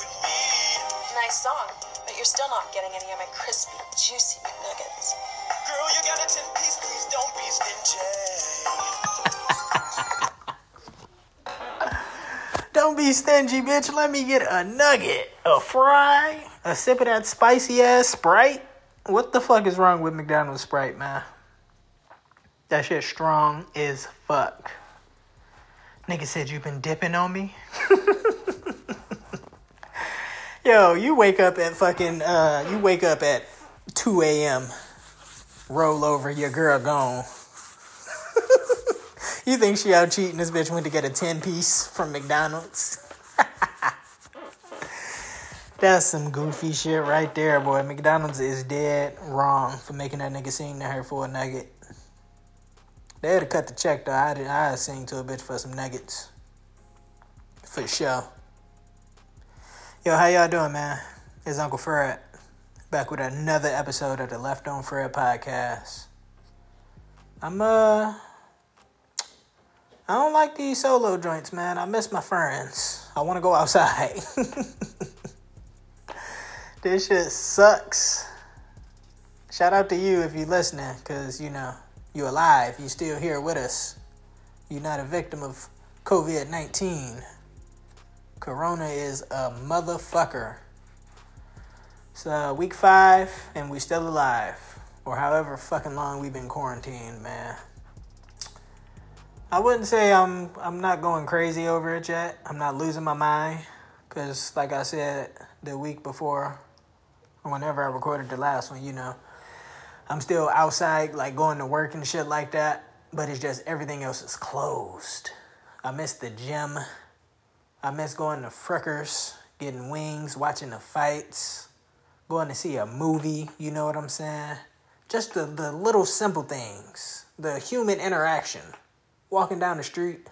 with me? Nice song, but you're still not getting any of my crispy, juicy McNuggets. Girl, you got a 10 piece, please don't be stingy. Don't be stingy, bitch. Let me get a nugget, a fry, a sip of that spicy ass Sprite. What the fuck is wrong with McDonald's Sprite, man? That shit strong as fuck. Nigga said you've been dipping on me. Yo, you wake up at fucking uh you wake up at 2 a.m. Roll over, your girl gone. you think she out cheating? This bitch went to get a 10 piece from McDonald's. That's some goofy shit right there, boy. McDonald's is dead wrong for making that nigga sing to her for a nugget. They had to cut the check though. I did. I sing to a bitch for some nuggets, for sure. Yo, how y'all doing, man? It's Uncle Fred back with another episode of the Left on Fred podcast. I'm uh, I don't like these solo joints, man. I miss my friends. I want to go outside. this shit sucks. Shout out to you if you're listening, cause you know you're alive. You're still here with us. You're not a victim of COVID nineteen. Corona is a motherfucker. It's uh, week five, and we're still alive, or however fucking long we've been quarantined, man. I wouldn't say I'm I'm not going crazy over it yet. I'm not losing my mind, cause like I said the week before, or whenever I recorded the last one, you know, I'm still outside, like going to work and shit like that. But it's just everything else is closed. I miss the gym. I miss going to Frickers, getting wings, watching the fights, going to see a movie. You know what I'm saying? Just the, the little simple things, the human interaction. Walking down the street,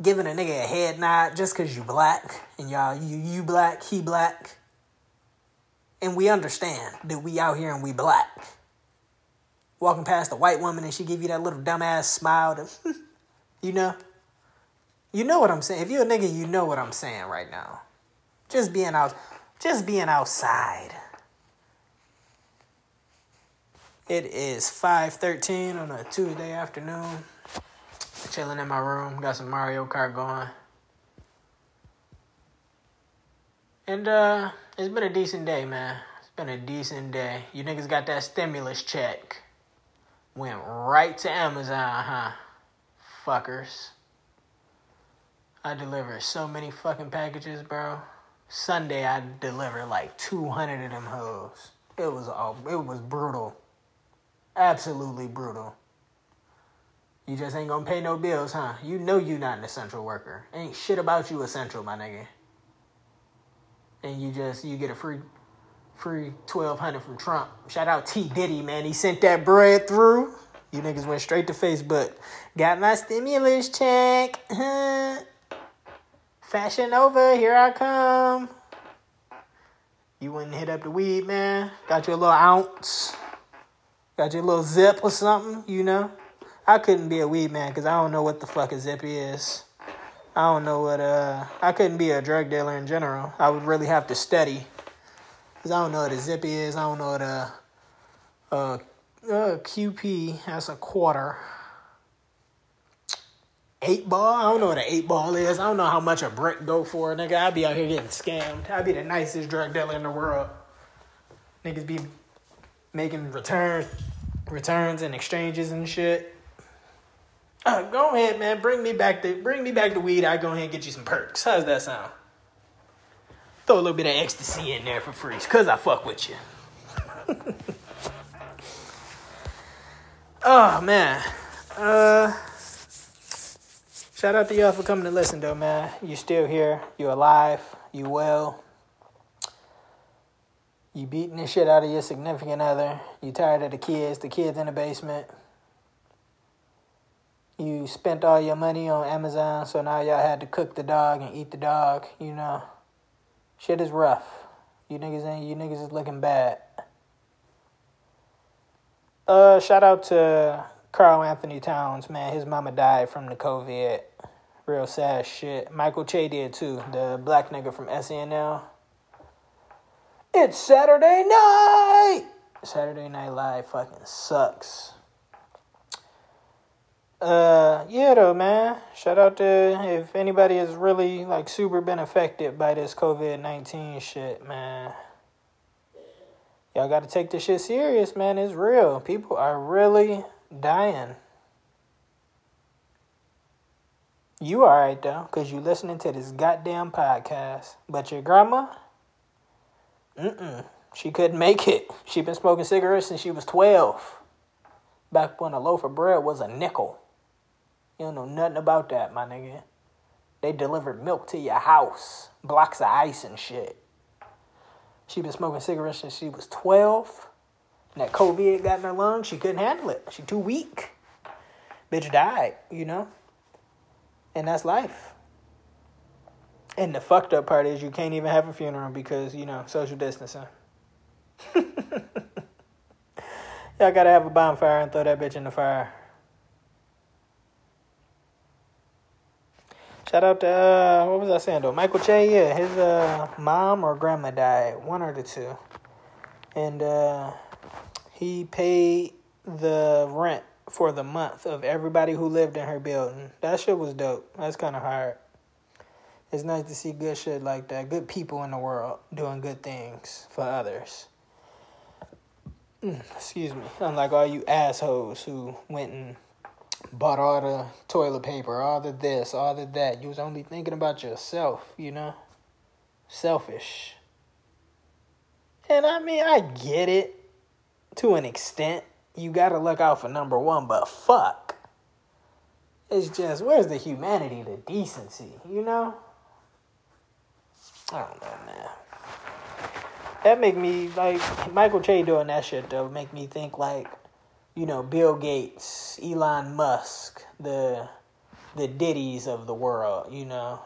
giving a nigga a head nod just because you black and y'all, you, you black, he black. And we understand that we out here and we black. Walking past a white woman and she give you that little dumbass smile. To, you know? You know what I'm saying. If you're a nigga, you know what I'm saying right now. Just being out, just being outside. It is 5:13 on a Tuesday afternoon. Chilling in my room, got some Mario Kart going. And uh it's been a decent day, man. It's been a decent day. You niggas got that stimulus check. Went right to Amazon, huh? Fuckers. I delivered so many fucking packages, bro. Sunday I delivered like 200 of them hoes. It was all it was brutal. Absolutely brutal. You just ain't gonna pay no bills, huh? You know you not an essential worker. Ain't shit about you essential, my nigga. And you just you get a free free twelve hundred from Trump. Shout out T Diddy, man. He sent that bread through. You niggas went straight to Facebook. Got my stimulus check. Fashion Nova, here I come. You wouldn't hit up the weed, man. Got your little ounce. Got your little zip or something, you know? I couldn't be a weed man because I don't know what the fuck a zip is. I don't know what, uh, I couldn't be a drug dealer in general. I would really have to study. Because I don't know what a zip is. I don't know what a, a, a QP, that's a quarter. Eight ball? I don't know what an eight ball is. I don't know how much a brick go for, nigga. I'd be out here getting scammed. I'd be the nicest drug dealer in the world. Niggas be making returns, returns and exchanges and shit. Uh, go ahead, man. Bring me back the bring me back the weed. I go ahead and get you some perks. How's that sound? Throw a little bit of ecstasy in there for free, cause I fuck with you. oh man. Uh shout out to y'all for coming to listen though, man. You still here, you alive, you well. You beating the shit out of your significant other. You tired of the kids, the kids in the basement. You spent all your money on Amazon, so now y'all had to cook the dog and eat the dog, you know. Shit is rough. You niggas ain't you niggas is looking bad. Uh, shout out to Karl-Anthony Towns, man. His mama died from the COVID. Real sad shit. Michael Che did too, the black nigga from SNL. It's Saturday night! Saturday Night Live fucking sucks. Uh, yeah, though, man. Shout out to if anybody has really like super been affected by this COVID nineteen shit, man. Y'all got to take this shit serious, man. It's real. People are really dying. You alright though, cause you listening to this goddamn podcast. But your grandma, mm-mm, she couldn't make it. She been smoking cigarettes since she was twelve. Back when a loaf of bread was a nickel. You don't know nothing about that, my nigga. They delivered milk to your house, blocks of ice and shit. She been smoking cigarettes since she was 12. And that COVID got in her lungs. She couldn't handle it. She too weak. Bitch died, you know? And that's life. And the fucked up part is you can't even have a funeral because, you know, social distancing. Y'all gotta have a bonfire and throw that bitch in the fire. Shout out to uh, what was I saying though? Michael Che, yeah, his uh mom or grandma died, one or the two, and uh, he paid the rent for the month of everybody who lived in her building. That shit was dope. That's kind of hard. It's nice to see good shit like that. Good people in the world doing good things for others. Mm, excuse me. Unlike all you assholes who went and bought all the toilet paper, all the this, all the that. You was only thinking about yourself, you know? Selfish. And I mean, I get it to an extent. You gotta look out for number one, but fuck. It's just, where's the humanity, the decency, you know? I don't know, man. That make me, like, Michael Che doing that shit, though, make me think, like, you know, Bill Gates, Elon Musk, the the Diddies of the world, you know.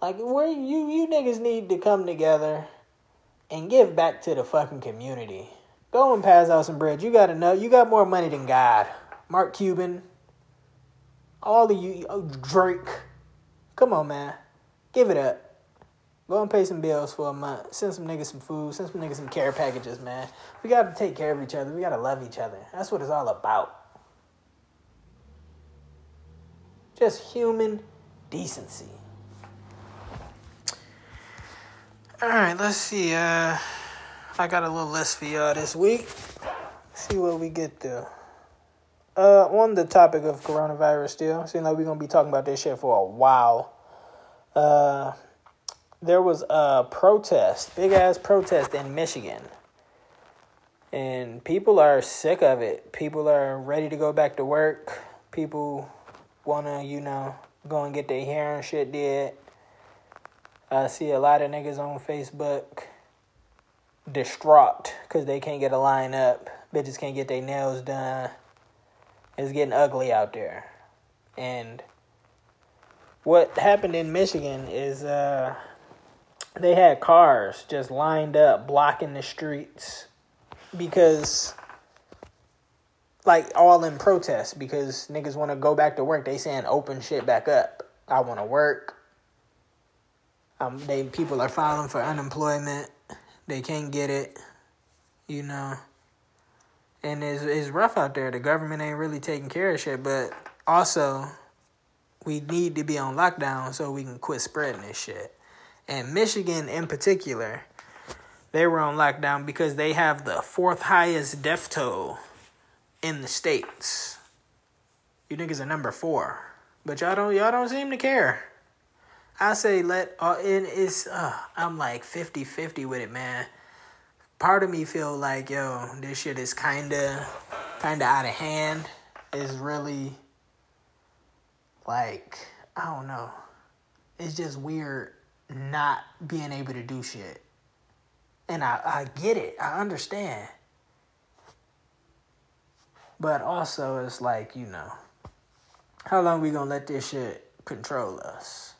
Like where you you niggas need to come together and give back to the fucking community. Go and pass out some bread. You gotta know you got more money than God. Mark Cuban. All of you oh, Drake. Come on, man. Give it up. Go and pay some bills for a month. Send some niggas some food. Send some niggas some care packages, man. We gotta take care of each other. We gotta love each other. That's what it's all about. Just human decency. Alright, let's see. Uh I got a little list for y'all this week. see what we get through. Uh on the topic of coronavirus still. Seems like we're gonna be talking about this shit for a while. Uh there was a protest, big ass protest in Michigan. And people are sick of it. People are ready to go back to work. People want to, you know, go and get their hair and shit did. I see a lot of niggas on Facebook distraught because they can't get a line up. Bitches can't get their nails done. It's getting ugly out there. And what happened in Michigan is, uh, they had cars just lined up blocking the streets because like all in protest because niggas want to go back to work. They saying open shit back up. I want to work. Um they people are filing for unemployment. They can't get it you know. And it's, it's rough out there. The government ain't really taking care of shit but also we need to be on lockdown so we can quit spreading this shit and Michigan in particular, they were on lockdown because they have the fourth highest death toll in the states. You niggas are number four, but y'all don't y'all don't seem to care. I say let uh, it is uh, I'm like 50-50 with it, man. Part of me feel like yo, this shit is kinda kinda out of hand. Is really like I don't know. It's just weird not being able to do shit. And I, I get it. I understand. But also it's like, you know, how long we gonna let this shit control us?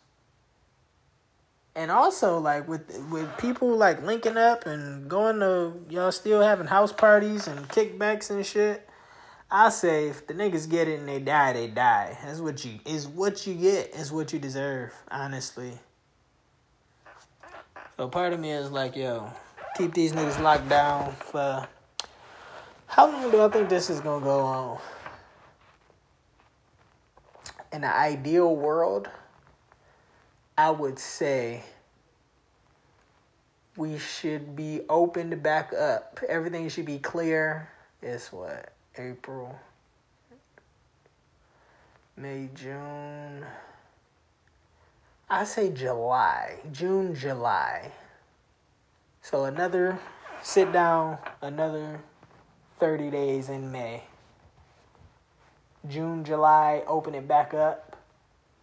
and also like with with people like linking up and going to y'all still having house parties and kickbacks and shit. I say if the niggas get it and they die, they die. That's what you is what you get is what you deserve, honestly. So part of me is like, yo, keep these niggas locked down for how long do I think this is gonna go on? In an ideal world, I would say we should be opened back up. Everything should be clear. It's what? April, May, June. I say July. June, July. So another sit down, another 30 days in May. June, July, open it back up.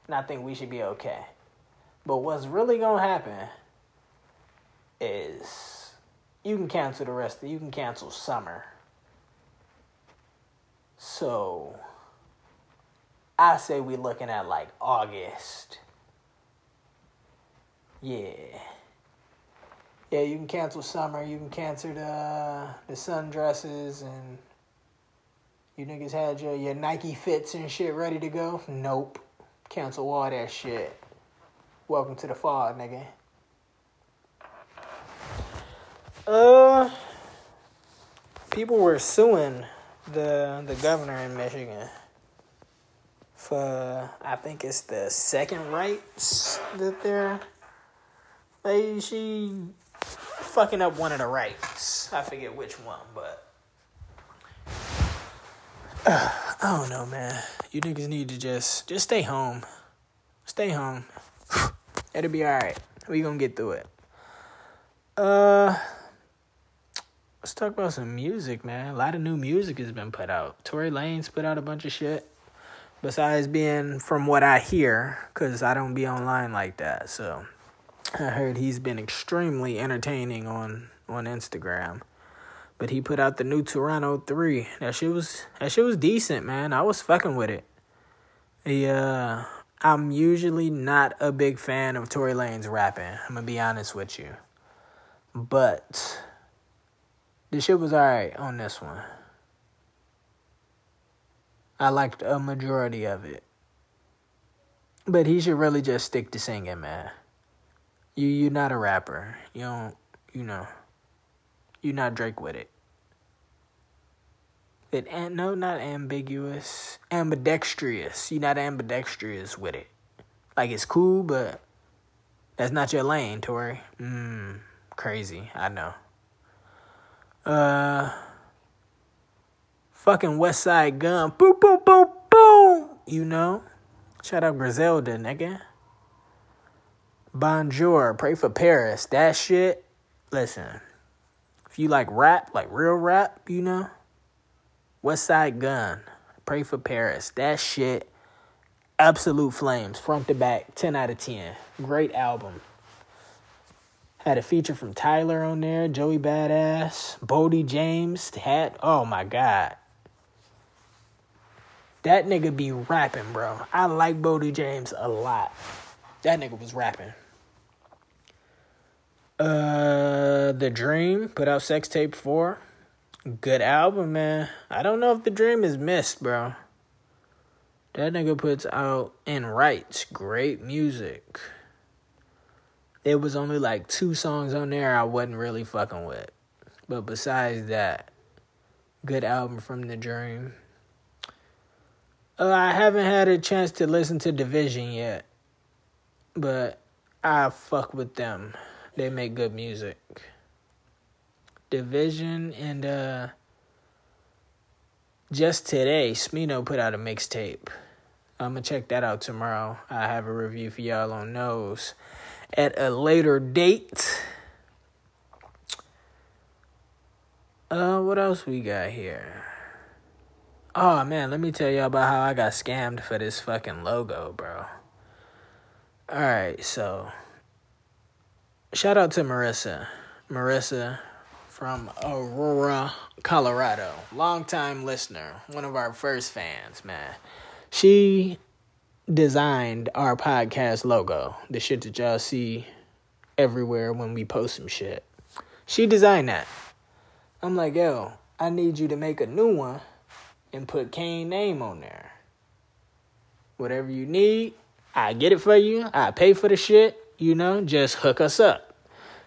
And I think we should be okay. But what's really gonna happen is you can cancel the rest of you can cancel summer. So I say we looking at like August. Yeah. Yeah, you can cancel summer, you can cancel the the sundresses and you niggas had your, your Nike fits and shit ready to go? Nope. Cancel all that shit. Welcome to the fall, nigga. Uh, people were suing the the governor in Michigan for I think it's the second rights that they're they she fucking up one of the rights. I forget which one, but uh, I don't know, man. You niggas need to just just stay home. Stay home. It'll be alright. We gonna get through it. Uh let's talk about some music, man. A lot of new music has been put out. Tory Lanez put out a bunch of shit. Besides being from what I hear, because I don't be online like that. So I heard he's been extremely entertaining on on Instagram. But he put out the new Toronto 3. That shit was that shit was decent, man. I was fucking with it. Yeah, I'm usually not a big fan of Tory Lanez rapping. I'm gonna be honest with you. But the shit was alright on this one. I liked a majority of it. But he should really just stick to singing, man. You you're not a rapper. You don't you know. You're not Drake with it. It and no, not ambiguous. Ambidextrous. You're not ambidextrous with it. Like it's cool, but that's not your lane, Tory. Mmm, crazy. I know. Uh, fucking Westside Gunn. Boom, boom, boom, boom. You know. Shout out Griselda, nigga. Bonjour. Pray for Paris. That shit. Listen. If you like rap, like real rap, you know. Westside Gunn. Pray for Paris. That shit. Absolute flames. Front to back. 10 out of 10. Great album. Had a feature from Tyler on there, Joey Badass, Boldy James, had oh my god. That nigga be rapping, bro. I like Boldy James a lot. That nigga was rapping. Uh The Dream put out Sex Tape 4. Good album, man. I don't know if The Dream is missed, bro. That nigga puts out and writes great music. It was only like two songs on there I wasn't really fucking with. But besides that, good album from The Dream. Uh, I haven't had a chance to listen to Division yet. But I fuck with them. They make good music. Division and uh just today, Smino put out a mixtape. I'm gonna check that out tomorrow. I have a review for y'all on those at a later date. Uh, what else we got here? Oh man, let me tell y'all about how I got scammed for this fucking logo, bro. Alright, so shout out to Marissa. Marissa from Aurora, Colorado. Longtime listener, one of our first fans, man. She designed our podcast logo, the shit that y'all see everywhere when we post some shit. She designed that. I'm like, yo, I need you to make a new one and put Kane name on there. Whatever you need, I get it for you. I pay for the shit. You know, just hook us up.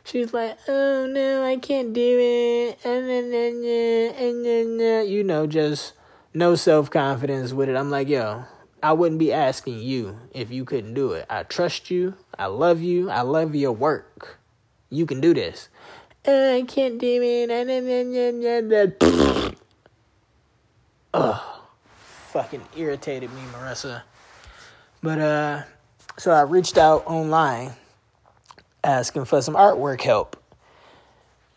She's like, oh no, I can't do it. And then you know, just no self confidence with it. I'm like, yo, I wouldn't be asking you if you couldn't do it. I trust you. I love you. I love your work. You can do this. "Uh, I can't do it. Ugh. Fucking irritated me, Marissa. But uh so I reached out online asking for some artwork help.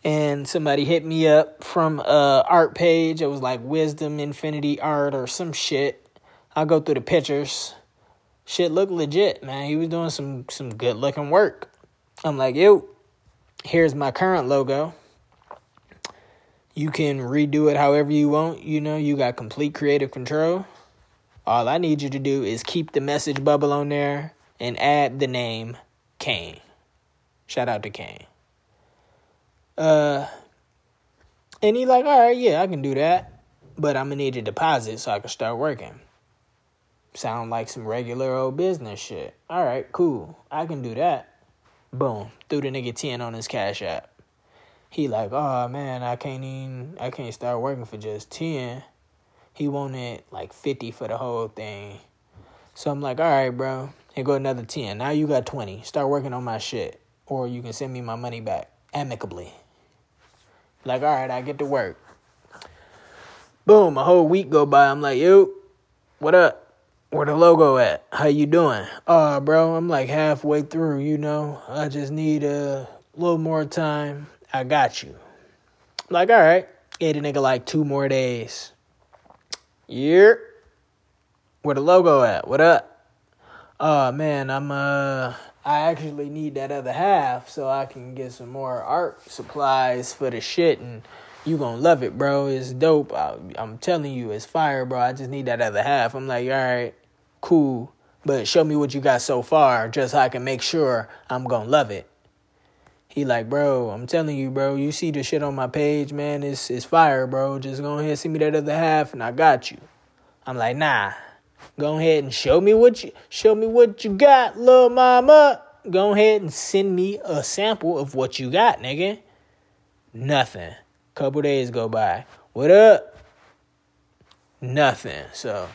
And somebody hit me up from a art page. It was like Wisdom Infinity Art or some shit. I go through the pictures. Shit looked legit, man. He was doing some some good looking work. I'm like, yo, here's my current logo. You can redo it however you want. You know, you got complete creative control. All I need you to do is keep the message bubble on there and add the name Kane. Shout out to Kane. Uh, and he like, all right, yeah, I can do that, but I'm gonna need a deposit so I can start working. Sound like some regular old business shit. All right, cool, I can do that. Boom, threw the nigga ten on his cash app. He like, oh man, I can't even, I can't start working for just ten. He wanted like fifty for the whole thing. So I'm like, all right, bro, here go another ten. Now you got twenty. Start working on my shit or you can send me my money back amicably. Like, all right, I get to work. Boom, a whole week go by. I'm like, yo, what up? Where the logo at? How you doing? Uh, bro, I'm like halfway through, you know. I just need a little more time. I got you. Like, all right. Gave the nigga like two more days. Yeah. Where the logo at? What up? Oh man, I'm uh I actually need that other half so I can get some more art supplies for the shit and you gonna love it, bro. It's dope. I, I'm telling you, it's fire, bro. I just need that other half. I'm like, all right, cool, but show me what you got so far, just so I can make sure I'm gonna love it. He like, bro, I'm telling you, bro. You see the shit on my page, man. It's it's fire, bro. Just go ahead, and see me that other half, and I got you. I'm like, nah. Go ahead and show me what you show me what you got, little mama. Go ahead and send me a sample of what you got, nigga. Nothing. Couple days go by. What up? Nothing. So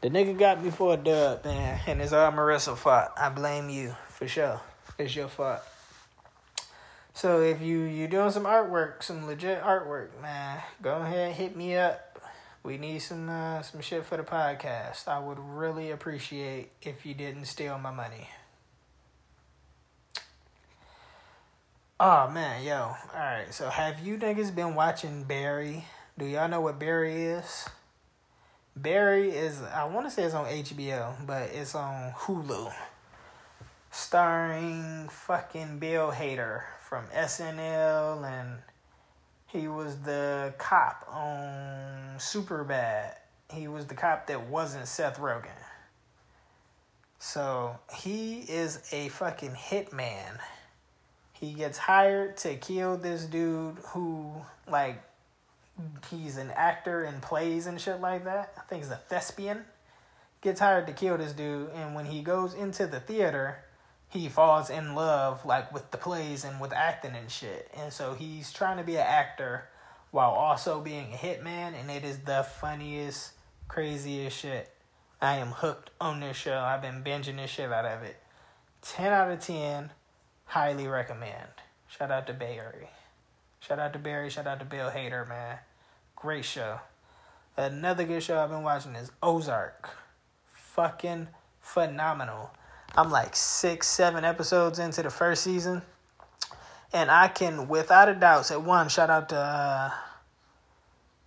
the nigga got me for a dub, man, and it's all Marissa fault. I blame you for sure. It's your fault. So if you you doing some artwork, some legit artwork, man, go ahead and hit me up. We need some uh, some shit for the podcast. I would really appreciate if you didn't steal my money. Oh man, yo. Alright, so have you niggas been watching Barry? Do y'all know what Barry is? Barry is I wanna say it's on HBO, but it's on Hulu. Starring fucking Bill Hader from SNL and he was the cop on Superbad. He was the cop that wasn't Seth Rogen. So he is a fucking hitman. He gets hired to kill this dude who, like, he's an actor and plays and shit like that. I think he's a thespian. Gets hired to kill this dude, and when he goes into the theater, he falls in love like with the plays and with acting and shit. And so he's trying to be an actor while also being a hitman, and it is the funniest, craziest shit. I am hooked on this show. I've been binging this shit out of it. 10 out of 10, highly recommend. Shout out to Barry. Shout out to Barry. Shout out to Bill Hader, man. Great show. Another good show I've been watching is Ozark. Fucking phenomenal. I'm like six, seven episodes into the first season. And I can, without a doubt, say one, shout out to, uh,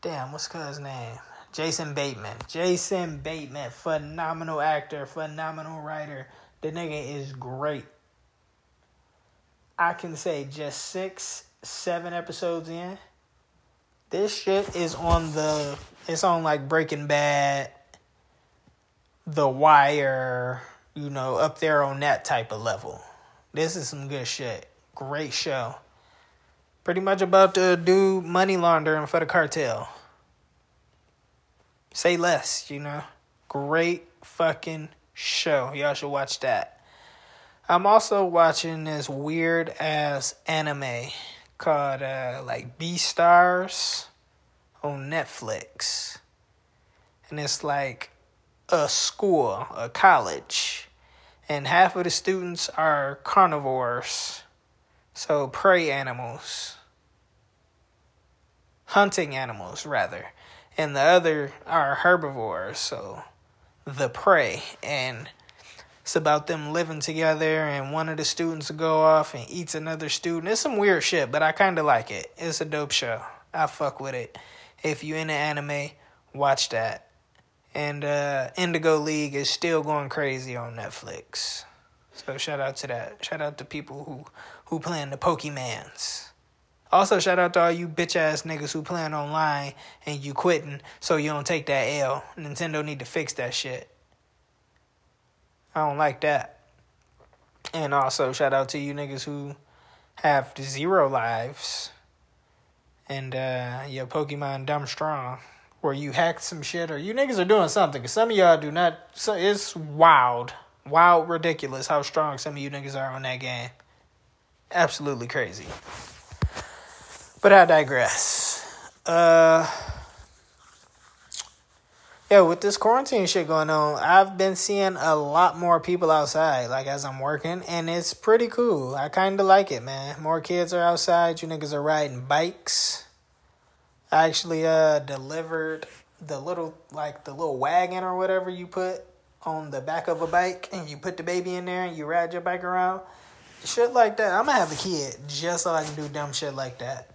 damn, what's his name? Jason Bateman. Jason Bateman, phenomenal actor, phenomenal writer. The nigga is great. I can say just six, seven episodes in. This shit is on the, it's on like Breaking Bad, The Wire, you know, up there on that type of level. This is some good shit. Great show. Pretty much about to do money laundering for the cartel. Say less, you know. Great fucking show. Y'all should watch that. I'm also watching this weird ass anime called uh, like Beastars on Netflix. And it's like a school, a college. And half of the students are carnivores. So prey animals. Hunting animals, rather. And the other are herbivores, so the prey. And it's about them living together, and one of the students go off and eats another student. It's some weird shit, but I kind of like it. It's a dope show. I fuck with it. If you into anime, watch that. And uh, Indigo League is still going crazy on Netflix. So shout out to that. Shout out to people who who playing the Pokemans. Also shout out to all you bitch ass niggas who playing online and you quitting so you don't take that L. Nintendo need to fix that shit. I don't like that. And also shout out to you niggas who have zero lives. And uh your Pokemon dumb strong. Where you hacked some shit or you niggas are doing something. Cause some of y'all do not so it's wild. Wild ridiculous how strong some of you niggas are on that game. Absolutely crazy. But I digress. Uh yeah, with this quarantine shit going on, I've been seeing a lot more people outside, like as I'm working, and it's pretty cool. I kind of like it, man. More kids are outside. You niggas are riding bikes. I actually uh delivered the little like the little wagon or whatever you put on the back of a bike, and you put the baby in there and you ride your bike around. Shit like that. I'm gonna have a kid just so I can do dumb shit like that.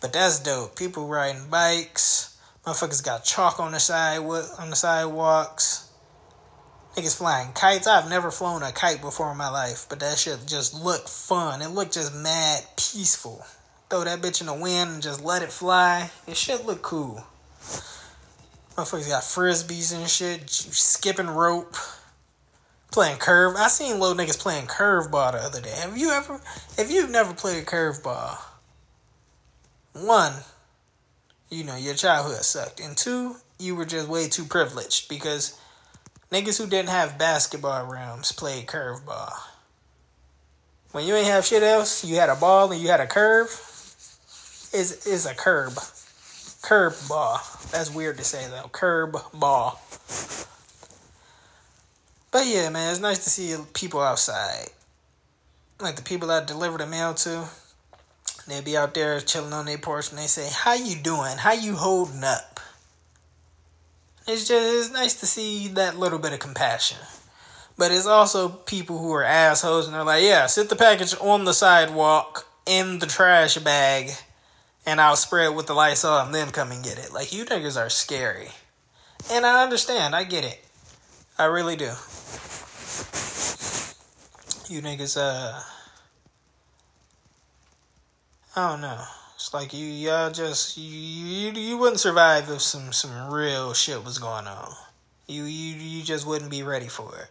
But that's dope. People riding bikes. Motherfuckers got chalk on the side on the sidewalks. Niggas flying kites. I've never flown a kite before in my life, but that shit just looked fun. It looked just mad peaceful. Throw that bitch in the wind and just let it fly. It should look cool. Motherfuckers got frisbees and shit, skipping rope, playing curve. I seen little niggas playing curveball the other day. Have you ever? If you've never played curveball, one, you know, your childhood sucked. And two, you were just way too privileged because niggas who didn't have basketball rims played curveball. When you ain't have shit else, you had a ball and you had a curve. Is is a curb. Curb ball. That's weird to say though. Curb ball. But yeah, man, it's nice to see people outside. Like the people I deliver the mail to. They be out there chilling on their porch and they say, How you doing? How you holding up? It's just it's nice to see that little bit of compassion. But it's also people who are assholes and they're like, Yeah, sit the package on the sidewalk in the trash bag and I'll spray it with the Lysol and then come and get it. Like you niggas are scary. And I understand, I get it. I really do. You niggas uh I don't know. It's like you y'all just you you, you wouldn't survive if some some real shit was going on. You you you just wouldn't be ready for it.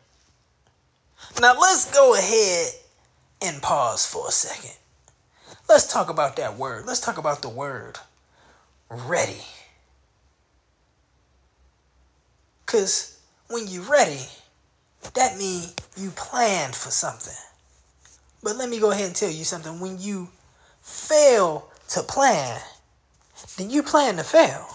Now let's go ahead and pause for a second. Let's talk about that word. Let's talk about the word ready. Cause when you're ready, that means you planned for something. But let me go ahead and tell you something. When you fail to plan, then you plan to fail.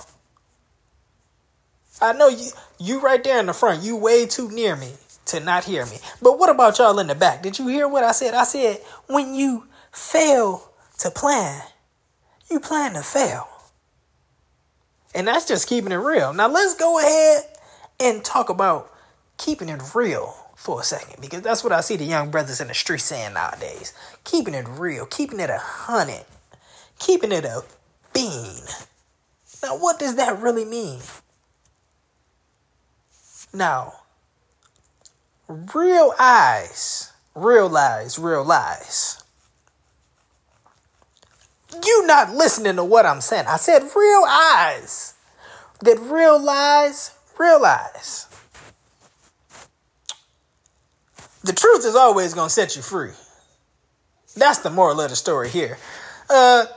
I know you you right there in the front, you way too near me to not hear me. But what about y'all in the back? Did you hear what I said? I said when you fail to plan, you plan to fail. And that's just keeping it real. Now let's go ahead and talk about keeping it real for a second because that's what I see the young brothers in the street saying nowadays. Keeping it real, keeping it a hundred, keeping it a bean. Now, what does that really mean? Now, real eyes, real lies, real lies. You not listening to what I'm saying. I said real eyes. That realize, realize. The truth is always going to set you free. That's the moral of the story here. Uh,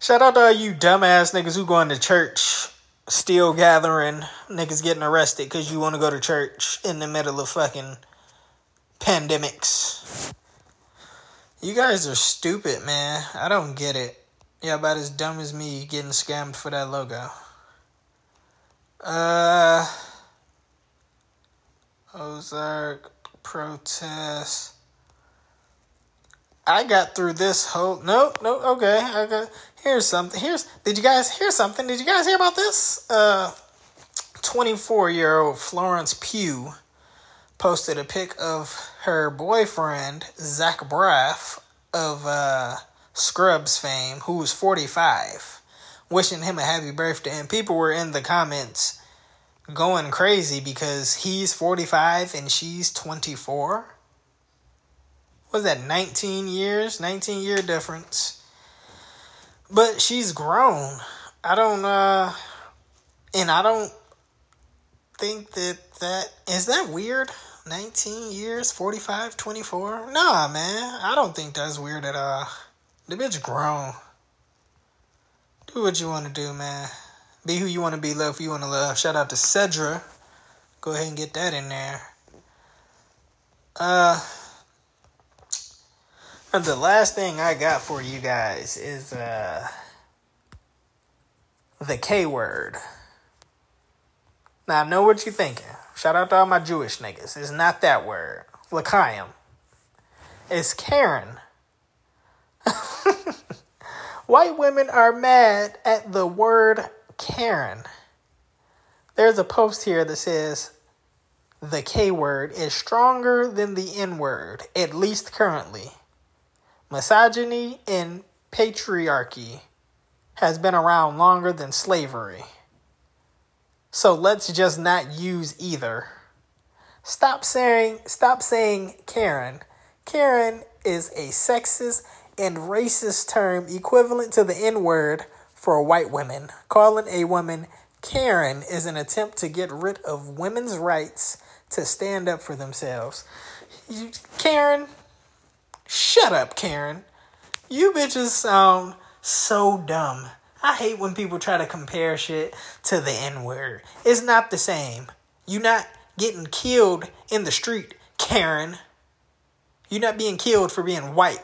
shout out to all you dumbass niggas who going to church, still gathering, niggas getting arrested because you want to go to church in the middle of fucking pandemics. You guys are stupid, man. I don't get it. You're about as dumb as me getting scammed for that logo. Uh, Ozark protest. I got through this whole. No, no, okay. I got. Here's something. Here's. Did you guys hear something? Did you guys hear about this? Uh, 24 year old Florence Pugh posted a pic of her boyfriend, Zach Braff, of uh, Scrubs fame, who was 45, wishing him a happy birthday. And people were in the comments going crazy because he's 45 and she's 24. Was that 19 years? 19 year difference. But she's grown. I don't, uh, and I don't think that that is that weird 19 years 45 24 nah man. I don't think that's weird at all. The bitch grown. Do what you want to do man. Be who you want to be love who you want to love. Shout out to cedra. Go ahead and get that in there. Uh the last thing i got for you guys is uh the k word. Now I know what you're thinking. Shout out to all my Jewish niggas. It's not that word. L'chaim. It's Karen. White women are mad at the word Karen. There's a post here that says the K word is stronger than the N word, at least currently. Misogyny and patriarchy has been around longer than slavery. So let's just not use either. Stop saying stop saying Karen. Karen is a sexist and racist term equivalent to the N-word for white women. Calling a woman Karen is an attempt to get rid of women's rights to stand up for themselves. You, Karen, shut up, Karen. You bitches sound so dumb. I hate when people try to compare shit to the N word. It's not the same. You're not getting killed in the street, Karen. You're not being killed for being white.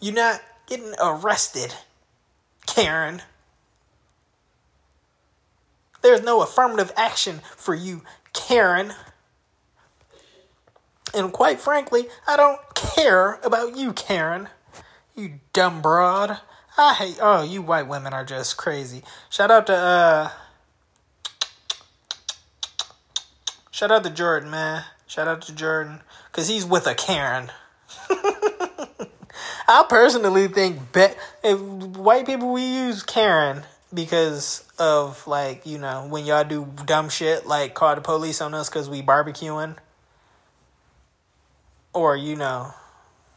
You're not getting arrested, Karen. There's no affirmative action for you, Karen. And quite frankly, I don't care about you, Karen. You dumb broad. I hate. Oh, you white women are just crazy. Shout out to uh. Shout out to Jordan, man. Shout out to Jordan, cause he's with a Karen. I personally think bet if white people we use Karen because of like you know when y'all do dumb shit like call the police on us because we barbecuing, or you know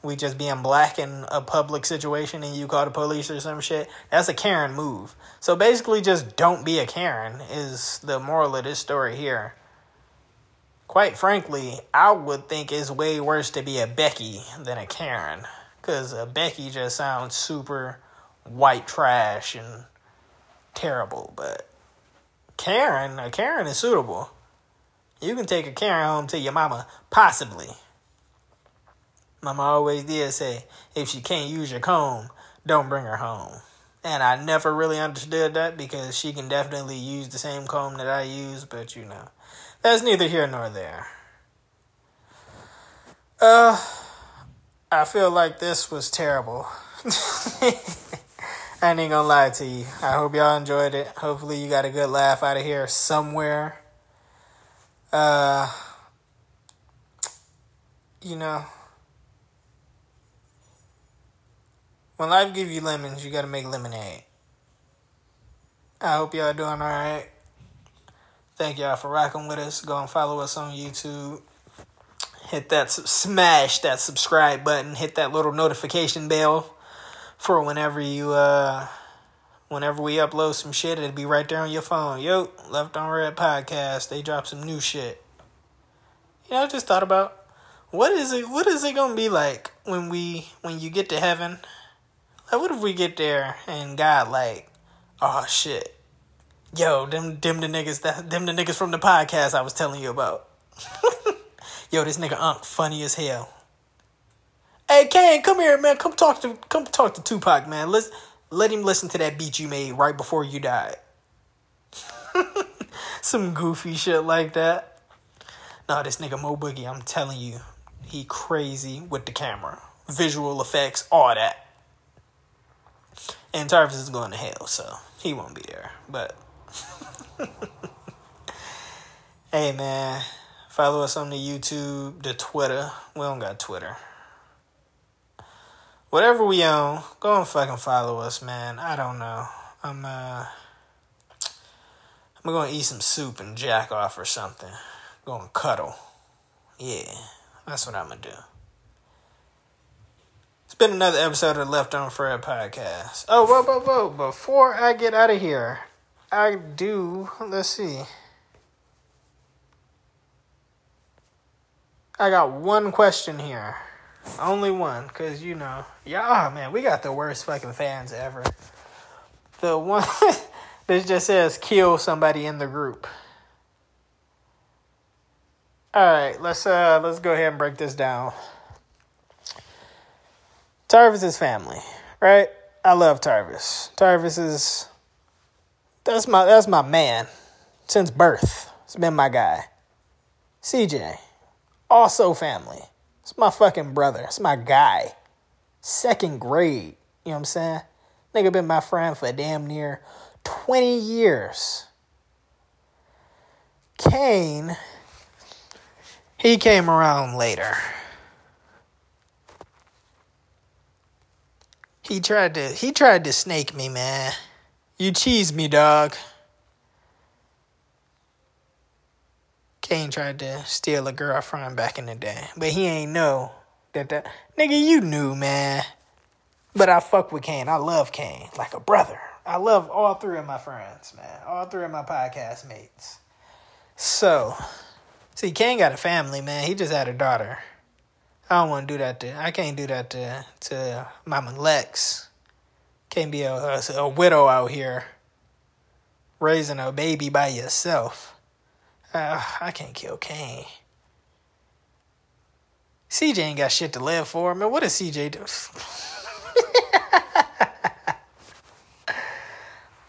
we just being black in a public situation and you call the police or some shit, that's a Karen move. So basically, just don't be a Karen is the moral of this story here. Quite frankly, I would think it's way worse to be a Becky than a Karen. Because a Becky just sounds super white trash and terrible. But Karen, a Karen is suitable. You can take a Karen home to your mama, possibly. Mama always did say, if she can't use your comb, don't bring her home. And I never really understood that because she can definitely use the same comb that I use, but you know, that's neither here nor there. Uh, I feel like this was terrible. I ain't gonna lie to you. I hope y'all enjoyed it. Hopefully, you got a good laugh out of here somewhere. Uh, you know. When life give you lemons, you gotta make lemonade. I hope y'all doing alright. Thank y'all for rocking with us. Go and follow us on YouTube. Hit that smash that subscribe button. Hit that little notification bell for whenever you uh whenever we upload some shit, it'll be right there on your phone. Yo, Left on Red podcast. They drop some new shit. You know, I just thought about what is it what is it gonna be like when we when you get to heaven? Like what if we get there and God like, oh shit. Yo, them them the niggas that them the niggas from the podcast I was telling you about. Yo, this nigga Unc funny as hell. Hey Kane, come here, man. Come talk to come talk to Tupac, man. Let's let him listen to that beat you made right before you died. Some goofy shit like that. No, this nigga Mo Boogie, I'm telling you, he crazy with the camera, visual effects, all that. And Tarvis is going to hell, so he won't be there. But hey, man, follow us on the YouTube, the Twitter. We don't got Twitter. Whatever we own, go and fucking follow us, man. I don't know. I'm uh, I'm gonna eat some soup and jack off or something. Gonna cuddle. Yeah, that's what I'm gonna do. It's been another episode of Left on Fred podcast. Oh, whoa, whoa, whoa. Before I get out of here, I do, let's see. I got one question here. Only one, because, you know, yeah, oh, man, we got the worst fucking fans ever. The one that just says kill somebody in the group. All right, let's uh let's go ahead and break this down. Tarvis's family, right? I love Tarvis. Tarvis is that's my that's my man since birth. It's been my guy. CJ, also family. It's my fucking brother. It's my guy. Second grade. You know what I'm saying? Nigga been my friend for damn near 20 years. Kane he came around later. He tried to he tried to snake me, man. You cheese me, dog. Kane tried to steal a girlfriend back in the day, but he ain't know that that nigga you knew, man. But I fuck with Kane. I love Kane like a brother. I love all three of my friends, man. All three of my podcast mates. So, See, Kane got a family, man. He just had a daughter. I don't want to do that to. I can't do that to to Mama Lex. Can't be a, a, a widow out here raising a baby by yourself. Uh, I can't kill Kane. CJ ain't got shit to live for. Man, what does CJ do?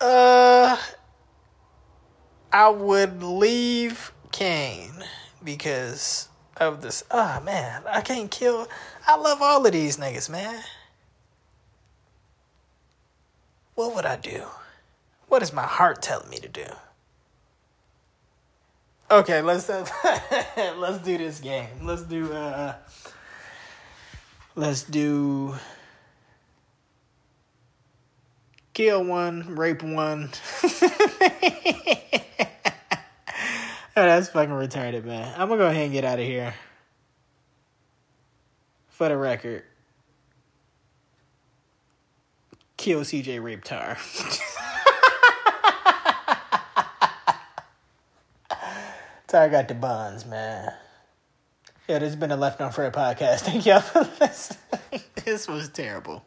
uh, I would leave Kane because of this. Ah, oh, man, I can't kill. I love all of these niggas, man. What would I do? What is my heart telling me to do? Okay, let's uh, let's do this game. Let's do uh let's do kill one, rape one. That's fucking retarded, man. I'm gonna go ahead and get out of here. For the record, kill CJ Rape Tar. Tar got the bonds, man. Yeah, this has been a Left on Fred podcast. Thank y'all for listening. this was terrible.